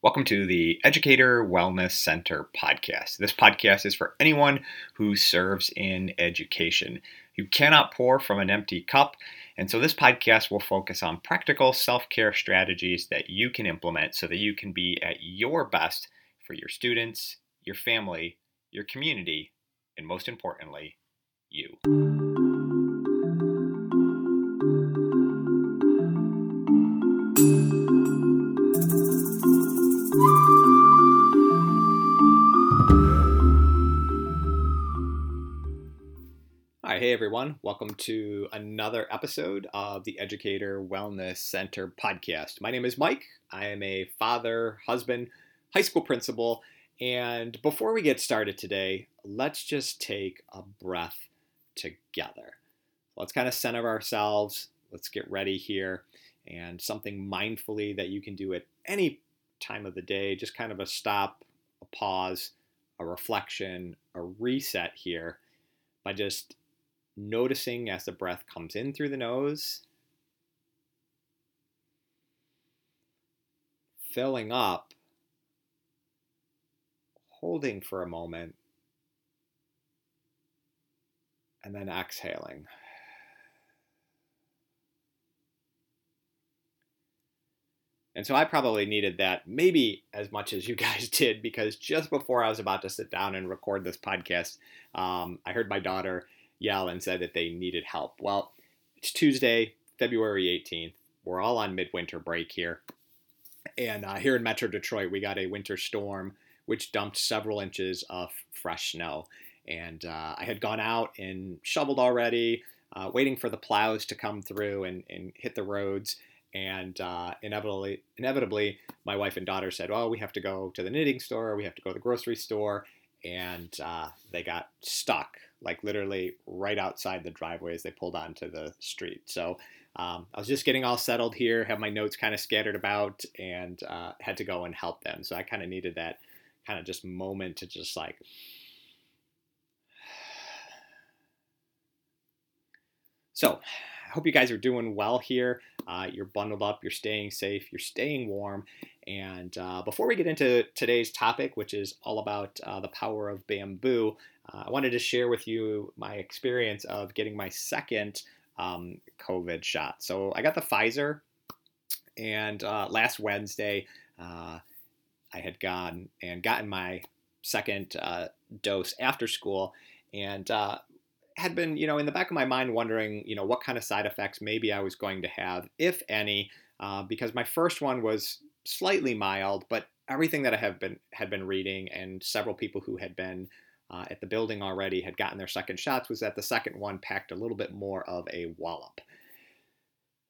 Welcome to the Educator Wellness Center podcast. This podcast is for anyone who serves in education. You cannot pour from an empty cup, and so this podcast will focus on practical self care strategies that you can implement so that you can be at your best for your students, your family, your community, and most importantly, you. Hey everyone. Welcome to another episode of the Educator Wellness Center podcast. My name is Mike. I am a father, husband, high school principal, and before we get started today, let's just take a breath together. Let's kind of center ourselves. Let's get ready here. And something mindfully that you can do at any time of the day, just kind of a stop, a pause, a reflection, a reset here by just noticing as the breath comes in through the nose, filling up, holding for a moment, and then exhaling. And so I probably needed that maybe as much as you guys did because just before I was about to sit down and record this podcast, um, I heard my daughter yell and said that they needed help. Well, it's Tuesday, February 18th. We're all on midwinter break here. And uh, here in Metro Detroit, we got a winter storm which dumped several inches of fresh snow. And uh, I had gone out and shoveled already, uh, waiting for the plows to come through and, and hit the roads. And uh, inevitably, inevitably, my wife and daughter said, "Well, we have to go to the knitting store. We have to go to the grocery store." And uh, they got stuck like literally right outside the driveway as they pulled onto the street. So um, I was just getting all settled here, have my notes kind of scattered about, and uh, had to go and help them. So I kind of needed that kind of just moment to just like. So I hope you guys are doing well here. Uh, you're bundled up, you're staying safe, you're staying warm. And uh, before we get into today's topic, which is all about uh, the power of bamboo, uh, I wanted to share with you my experience of getting my second um, COVID shot. So I got the Pfizer, and uh, last Wednesday, uh, I had gone and gotten my second uh, dose after school, and had been, you know, in the back of my mind wondering, you know, what kind of side effects maybe I was going to have, if any, uh, because my first one was slightly mild, but everything that I have been had been reading and several people who had been uh, at the building already had gotten their second shots was that the second one packed a little bit more of a wallop.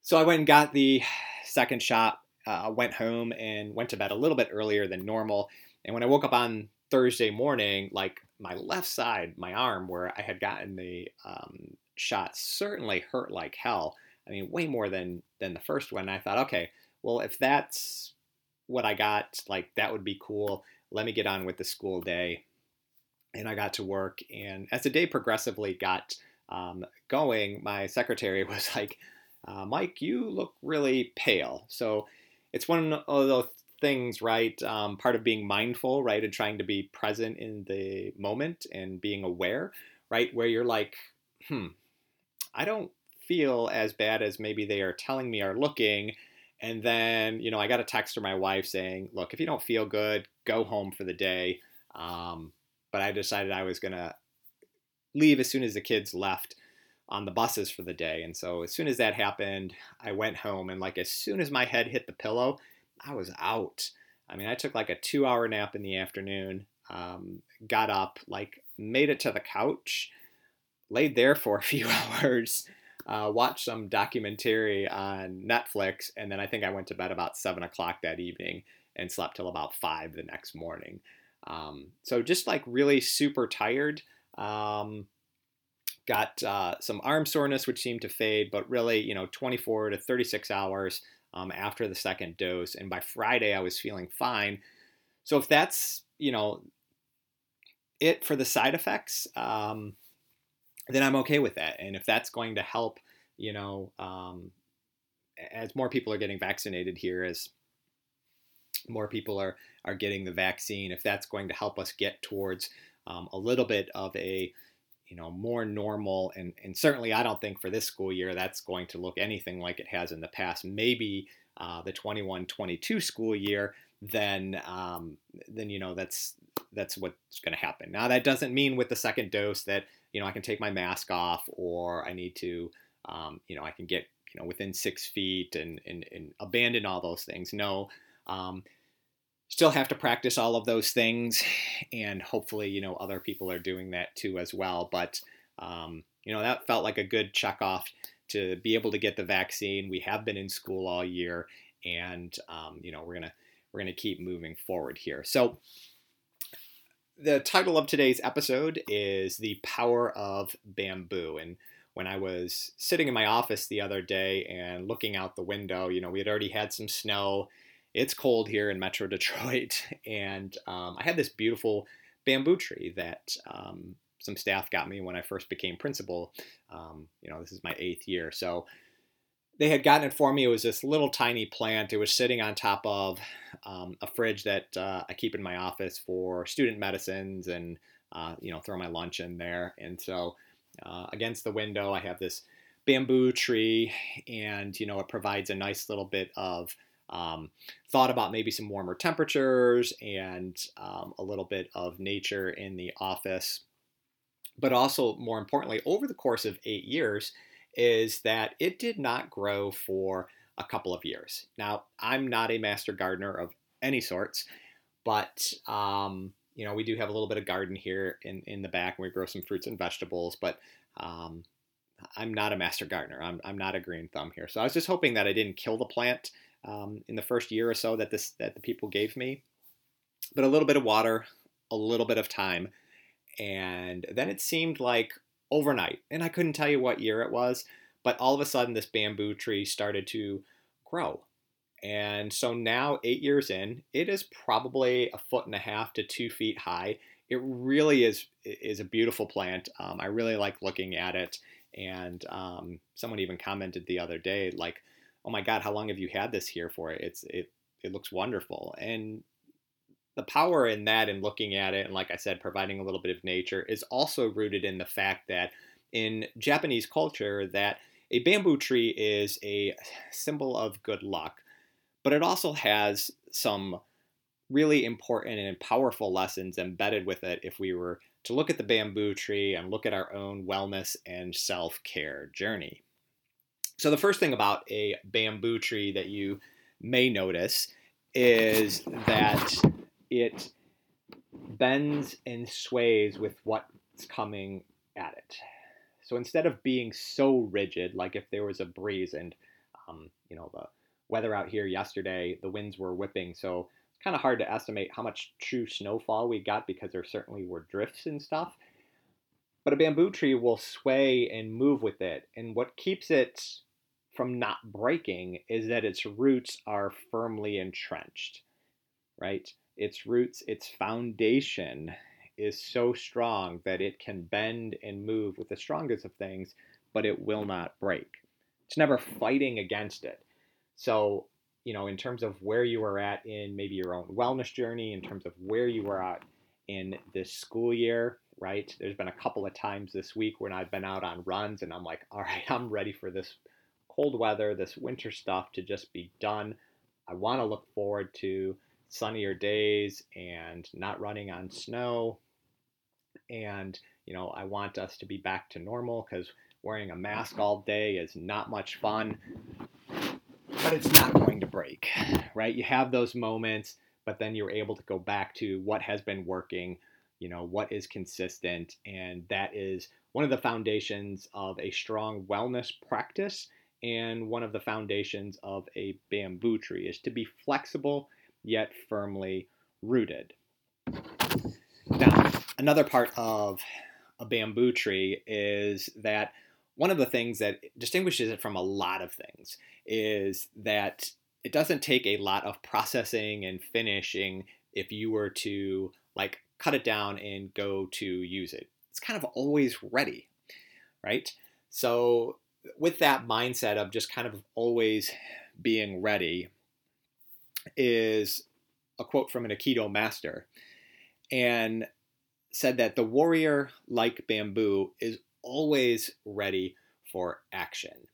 So I went and got the second shot, uh, went home and went to bed a little bit earlier than normal. And when I woke up on Thursday morning, like my left side, my arm, where I had gotten the um, shot, certainly hurt like hell. I mean, way more than than the first one. And I thought, okay, well, if that's what I got, like that would be cool. Let me get on with the school day. And I got to work. And as the day progressively got um, going, my secretary was like, uh, Mike, you look really pale. So it's one of those things, right? Um, part of being mindful, right? And trying to be present in the moment and being aware, right? Where you're like, hmm, I don't feel as bad as maybe they are telling me are looking. And then, you know, I got a text from my wife saying, look, if you don't feel good, go home for the day. Um, but I decided I was going to leave as soon as the kids left on the buses for the day. And so as soon as that happened, I went home. And like as soon as my head hit the pillow, I was out. I mean, I took like a two hour nap in the afternoon, um, got up, like made it to the couch, laid there for a few hours, uh, watched some documentary on Netflix, and then I think I went to bed about seven o'clock that evening and slept till about five the next morning. Um, so just like really super tired. Um, got uh, some arm soreness, which seemed to fade, but really, you know, 24 to 36 hours um, after the second dose. And by Friday, I was feeling fine. So if that's, you know, it for the side effects, um, then I'm okay with that. And if that's going to help, you know, um, as more people are getting vaccinated here, as more people are are getting the vaccine, if that's going to help us get towards um, a little bit of a you know more normal and and certainly I don't think for this school year that's going to look anything like it has in the past. Maybe uh, the 21-22 school year, then um, then you know that's that's what's going to happen. Now that doesn't mean with the second dose that you know I can take my mask off or I need to um, you know I can get you know within six feet and and, and abandon all those things. No. Um, still have to practice all of those things and hopefully you know other people are doing that too as well but um, you know that felt like a good check off to be able to get the vaccine. We have been in school all year and um, you know we're gonna we're gonna keep moving forward here. So the title of today's episode is the power of bamboo and when I was sitting in my office the other day and looking out the window, you know, we had already had some snow it's cold here in Metro Detroit, and um, I had this beautiful bamboo tree that um, some staff got me when I first became principal. Um, you know, this is my eighth year, so they had gotten it for me. It was this little tiny plant. It was sitting on top of um, a fridge that uh, I keep in my office for student medicines and uh, you know throw my lunch in there. And so uh, against the window, I have this bamboo tree, and you know it provides a nice little bit of um, thought about maybe some warmer temperatures and um, a little bit of nature in the office. But also, more importantly, over the course of eight years, is that it did not grow for a couple of years. Now, I'm not a master gardener of any sorts, but um, you know, we do have a little bit of garden here in, in the back, and we grow some fruits and vegetables. But um, I'm not a master gardener. I'm, I'm not a green thumb here. So I was just hoping that I didn't kill the plant um, in the first year or so that this that the people gave me. But a little bit of water, a little bit of time, and then it seemed like overnight, and I couldn't tell you what year it was, but all of a sudden this bamboo tree started to grow. And so now, eight years in, it is probably a foot and a half to two feet high. It really is is a beautiful plant. Um, I really like looking at it. And um, someone even commented the other day, like, oh my god, how long have you had this here for? It's it it looks wonderful. And the power in that and looking at it and like I said providing a little bit of nature is also rooted in the fact that in Japanese culture that a bamboo tree is a symbol of good luck, but it also has some really important and powerful lessons embedded with it if we were to look at the bamboo tree and look at our own wellness and self-care journey. So the first thing about a bamboo tree that you may notice is that it bends and sways with what's coming at it. So instead of being so rigid, like if there was a breeze and, um, you know, the weather out here yesterday, the winds were whipping, so it's kind of hard to estimate how much true snowfall we got because there certainly were drifts and stuff. But a bamboo tree will sway and move with it, and what keeps it from not breaking is that its roots are firmly entrenched, right? Its roots, its foundation is so strong that it can bend and move with the strongest of things, but it will not break. It's never fighting against it. So, you know, in terms of where you are at in maybe your own wellness journey, in terms of where you are at in this school year, right? There's been a couple of times this week when I've been out on runs and I'm like, all right, I'm ready for this cold weather, this winter stuff to just be done. I want to look forward to sunnier days and not running on snow. And, you know, I want us to be back to normal because wearing a mask all day is not much fun. But it's not going to break, right? You have those moments, but then you're able to go back to what has been working, you know, what is consistent. And that is one of the foundations of a strong wellness practice and one of the foundations of a bamboo tree is to be flexible yet firmly rooted. Now, another part of a bamboo tree is that one of the things that distinguishes it from a lot of things is that it doesn't take a lot of processing and finishing if you were to like cut it down and go to use it. It's kind of always ready, right? So with that mindset of just kind of always being ready is a quote from an Aikido master and said that the warrior, like bamboo, is always ready for action.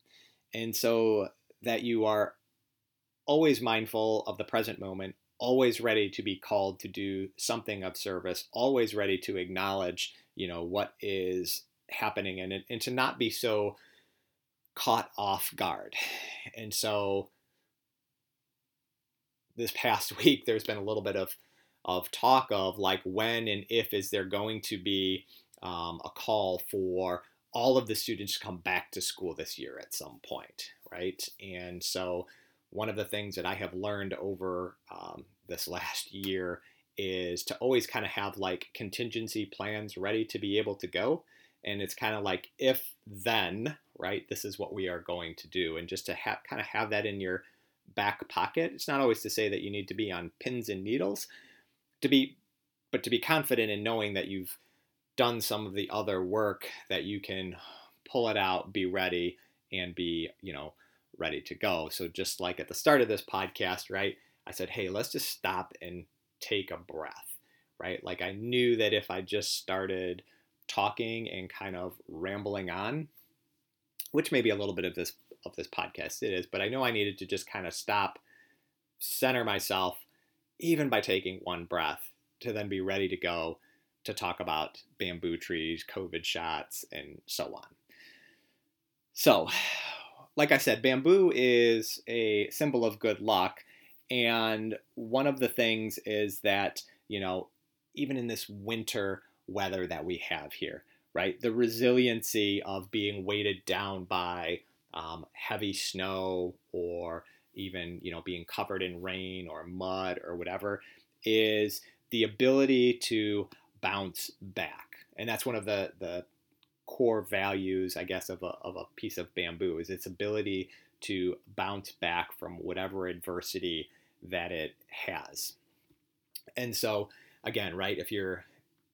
And so that you are always mindful of the present moment, always ready to be called to do something of service, always ready to acknowledge, you know, what is happening and, and to not be so caught off guard. And so this past week, there's been a little bit of, of talk of like when and if is there going to be um, a call for all of the students to come back to school this year at some point, right? And so one of the things that I have learned over um, this last year is to always kind of have like contingency plans ready to be able to go. And it's kind of like if then, right? This is what we are going to do, and just to kind of have that in your back pocket. It's not always to say that you need to be on pins and needles, to be, but to be confident in knowing that you've done some of the other work that you can pull it out, be ready, and be you know ready to go. So just like at the start of this podcast, right? I said, hey, let's just stop and take a breath, right? Like I knew that if I just started talking and kind of rambling on, which may be a little bit of this of this podcast it is, but I know I needed to just kind of stop, center myself, even by taking one breath, to then be ready to go to talk about bamboo trees, COVID shots, and so on. So, like I said, bamboo is a symbol of good luck. And one of the things is that, you know, even in this winter weather that we have here, right? The resiliency of being weighted down by um, heavy snow or even, you know, being covered in rain or mud or whatever is the ability to bounce back. And that's one of the, the core values, I guess, of a, of a piece of bamboo is its ability to bounce back from whatever adversity that it has. And so, again, right, if you're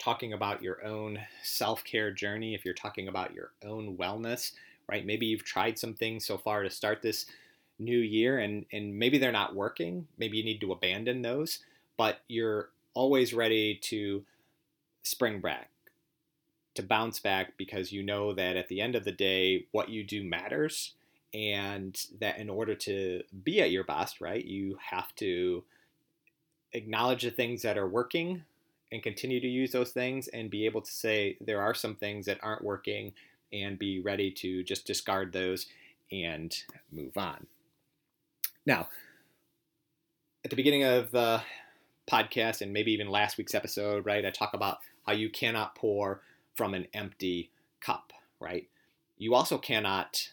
talking about your own self care journey, if you're talking about your own wellness, right, maybe you've tried some things so far to start this new year and, and maybe they're not working. Maybe you need to abandon those, but you're always ready to spring back, to bounce back because you know that at the end of the day, what you do matters. And that in order to be at your best, right, you have to acknowledge the things that are working and continue to use those things and be able to say there are some things that aren't working and be ready to just discard those and move on. Now, at the beginning of the podcast and maybe even last week's episode, right, I talk about how you cannot pour from an empty cup, right? You also cannot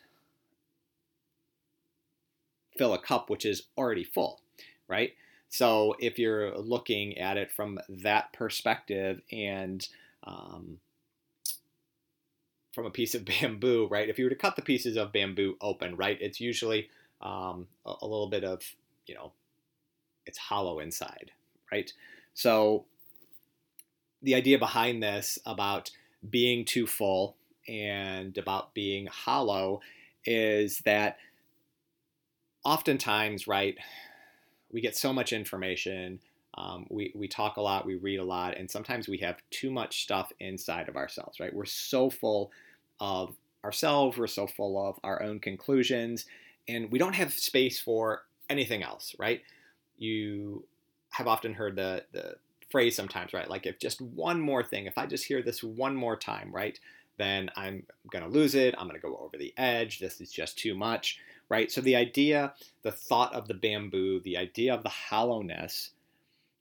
fill a cup which is already full, right? So if you're looking at it from that perspective and um, from a piece of bamboo, right? If you were to cut the pieces of bamboo open, right, it's usually um, a, a little bit of, you know, it's hollow inside, right? So the idea behind this about being too full and about being hollow is that oftentimes, right, we get so much information. Um, we, we talk a lot, we read a lot, and sometimes we have too much stuff inside of ourselves, right? We're so full of ourselves, we're so full of our own conclusions, and we don't have space for anything else, right? You have often heard the, the phrase sometimes, right? Like if just one more thing, if I just hear this one more time, right, then I'm going to lose it. I'm going to go over the edge. This is just too much, right? So the idea, the thought of the bamboo, the idea of the hollowness,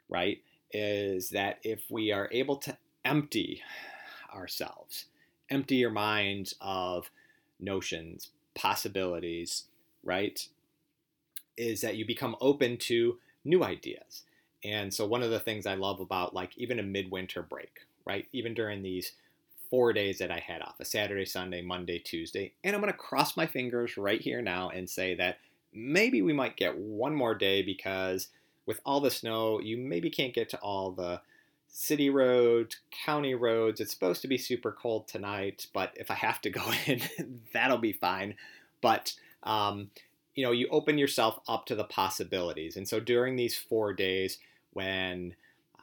right, is that if we are able to empty ourselves, empty your minds of notions, possibilities, right, is that you become open to new ideas. And so one of the things I love about like even a midwinter break, right? Even during these four days that I had off, a Saturday, Sunday, Monday, Tuesday, and I'm going to cross my fingers right here now and say that maybe we might get one more day because with all the snow, you maybe can't get to all the city roads, county roads. It's supposed to be super cold tonight, but if I have to go in, that'll be fine. But um, you know, you open yourself up to the possibilities. And so during these four days, when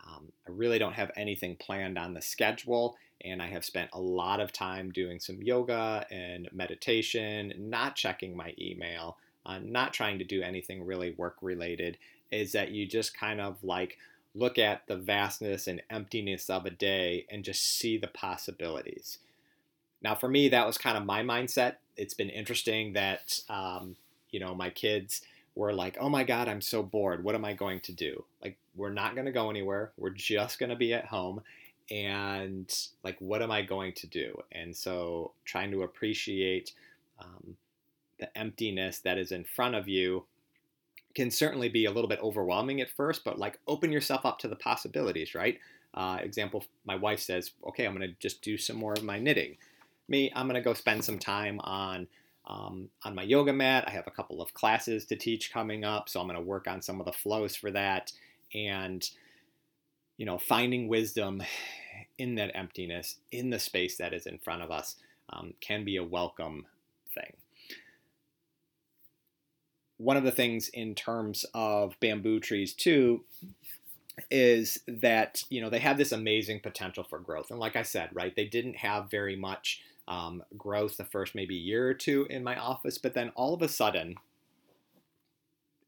um, I really don't have anything planned on the schedule and I have spent a lot of time doing some yoga and meditation, not checking my email, uh, not trying to do anything really work related, is that you just kind of like look at the vastness and emptiness of a day and just see the possibilities. Now, for me, that was kind of my mindset. It's been interesting that, um, you know, my kids were like, oh my God, I'm so bored. What am I going to do? Like, we're not going to go anywhere. We're just going to be at home. And, like, what am I going to do? And so, trying to appreciate um, the emptiness that is in front of you can certainly be a little bit overwhelming at first, but like open yourself up to the possibilities, right? Uh, example, my wife says, okay, I'm going to just do some more of my knitting. Me, I'm going to go spend some time on um, on my yoga mat. I have a couple of classes to teach coming up, so I'm going to work on some of the flows for that. And, you know, finding wisdom in that emptiness, in the space that is in front of us, um, can be a welcome thing. One of the things in terms of bamboo trees too is that you know they have this amazing potential for growth. And like i said right they didn't have very much um, growth the first maybe year or two in my office but then all of a sudden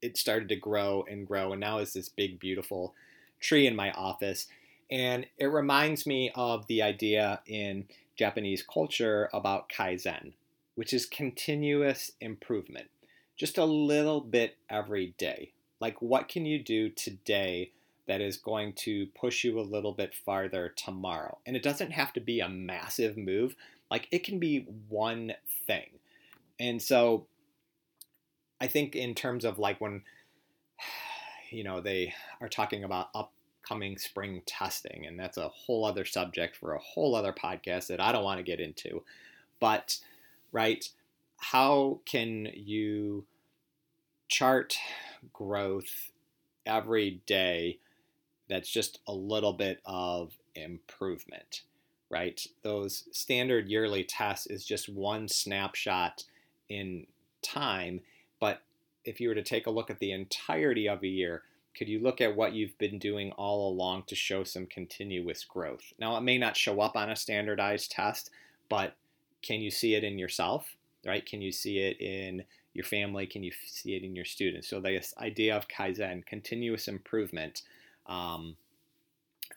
it started to grow and grow. And now is this big beautiful tree in my office and it reminds me of the idea in japanese culture about kaizen which is continuous improvement just a little bit every day. Like, what can you do today that is going to push you a little bit farther tomorrow? And it doesn't have to be a massive move, like, it can be one thing. And so, I think, in terms of like when, you know, they are talking about upcoming spring testing, and that's a whole other subject for a whole other podcast that I don't want to get into. But, right, how can you chart growth every day that's just a little bit of improvement, right? Those standard yearly tests is just one snapshot in time, but if you were to take a look at the entirety of a year, could you look at what you've been doing all along to show some continuous growth? Now, it may not show up on a standardized test, but can you see it in yourself? right? Can you see it in your family? Can you see it in your students? So this idea of Kaizen, continuous improvement, um,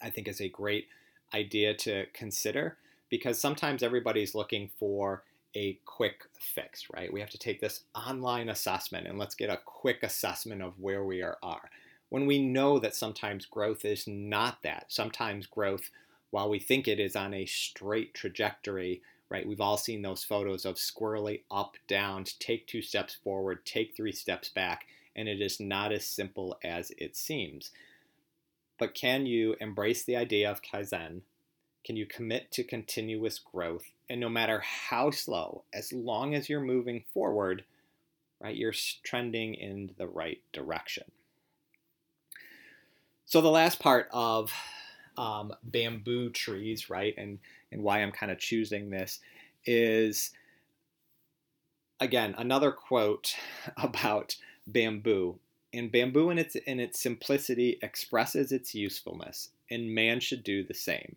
I think is a great idea to consider because sometimes everybody's looking for a quick fix, right? We have to take this online assessment and let's get a quick assessment of where we are. are. When we know that sometimes growth is not that, sometimes growth, while we think it is on a straight trajectory, right? We've all seen those photos of squirrely up, down, take two steps forward, take three steps back, and it is not as simple as it seems. But can you embrace the idea of Kaizen? Can you commit to continuous growth? And no matter how slow, as long as you're moving forward, right, you're trending in the right direction. So the last part of um, bamboo trees, right, and and why I'm kind of choosing this is again another quote about bamboo. And bamboo in its in its simplicity expresses its usefulness, and man should do the same.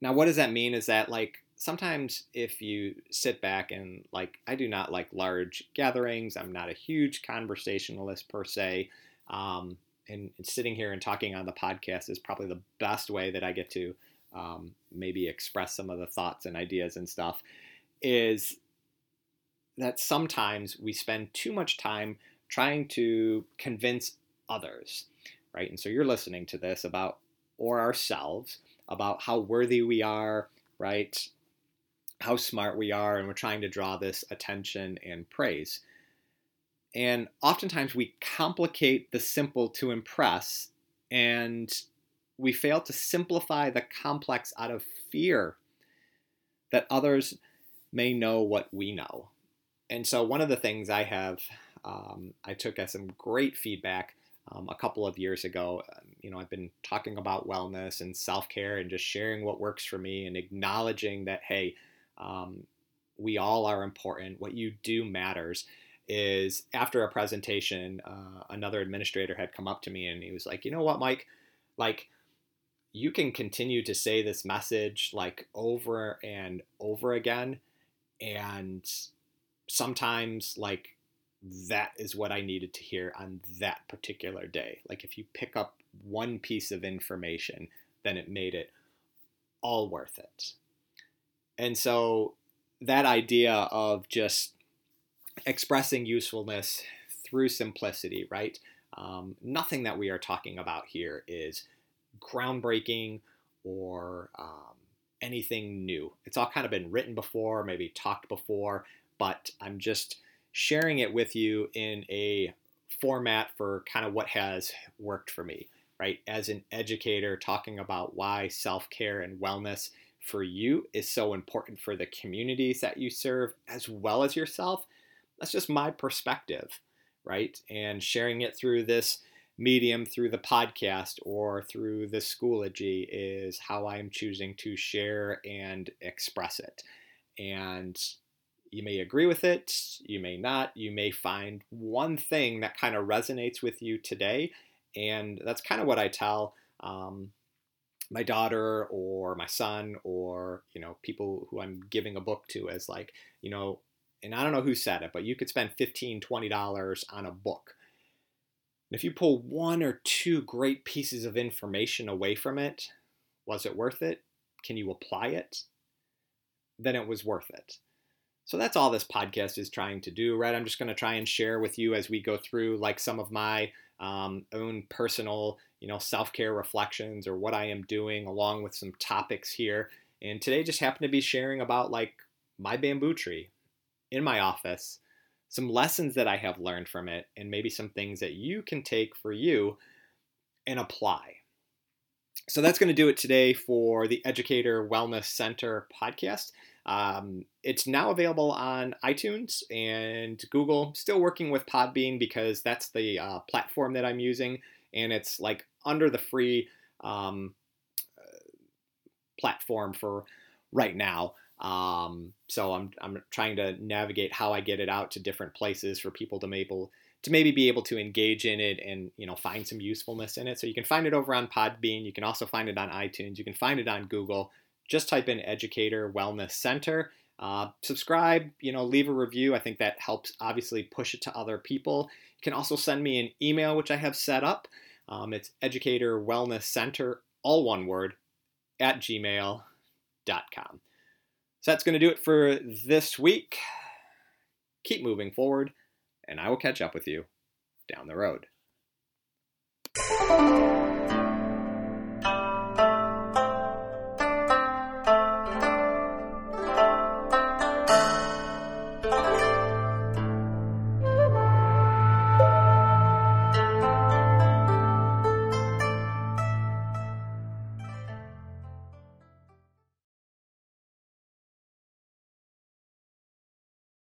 Now, what does that mean? Is that like sometimes if you sit back and like I do not like large gatherings. I'm not a huge conversationalist per se. Um, and, sitting here and talking on the podcast is probably the best way that I get to um, maybe express some of the thoughts and ideas and stuff, is that sometimes we spend too much time trying to convince others, right? And so you're listening to this about, or ourselves, about how worthy we are, right? How smart we are, and we're trying to draw this attention and praise. And oftentimes we complicate the simple to impress, and we fail to simplify the complex out of fear that others may know what we know. And so, one of the things I have, um, I took as some great feedback um, a couple of years ago. Um, you know, I've been talking about wellness and self care and just sharing what works for me and acknowledging that, hey, um, we all are important. What you do matters. Is after a presentation, uh, another administrator had come up to me and he was like, you know what, Mike, like you can continue to say this message like over and over again and sometimes like that is what I needed to hear on that particular day. Like if you pick up one piece of information, then it made it all worth it. And so that idea of just expressing usefulness through simplicity, right? Um, nothing that we are talking about here is groundbreaking or um, anything new. It's all kind of been written before, maybe talked before, but I'm just sharing it with you in a format for kind of what has worked for me, right? As an educator, talking about why self care and wellness for you is so important for the communities that you serve as well as yourself. That's just my perspective, right? And sharing it through this medium, through the podcast, or through the Schoology is how I'm choosing to share and express it. And you may agree with it, you may not. You may find one thing that kind of resonates with you today. And that's kind of what I tell um, my daughter or my son or, you know, people who I'm giving a book to as like, you know, and I don't know who said it, but you could spend $15, $20 on a book. And if you pull one or two great pieces of information away from it, was it worth it? Can you apply it? Then it was worth it. So that's all this podcast is trying to do, right? I'm just going to try and share with you as we go through like some of my um, own personal, you know, self-care reflections or what I am doing along with some topics here. And today just happened to be sharing about like my bamboo tree in my office, some lessons that I have learned from it, and maybe some things that you can take for you and apply. So that's going to do it today for the Educator Wellness Center podcast. Um, it's now available on iTunes and Google. Still working with Podbean because that's the uh, platform that I'm using, and it's like under the free um, platform for right now. Um, so I'm I'm trying to navigate how I get it out to different places for people to able to maybe be able to engage in it and you know find some usefulness in it. So you can find it over on Podbean. You can also find it on iTunes. You can find it on Google just type in Educator Wellness Center. Uh, subscribe, you know, leave a review. I think that helps obviously push it to other people. You can also send me an email, which I have set up. Um, it's Educator Wellness Center, all one word, at gmail.com. So that's going to do it for this week. Keep moving forward, and I will catch up with you down the road.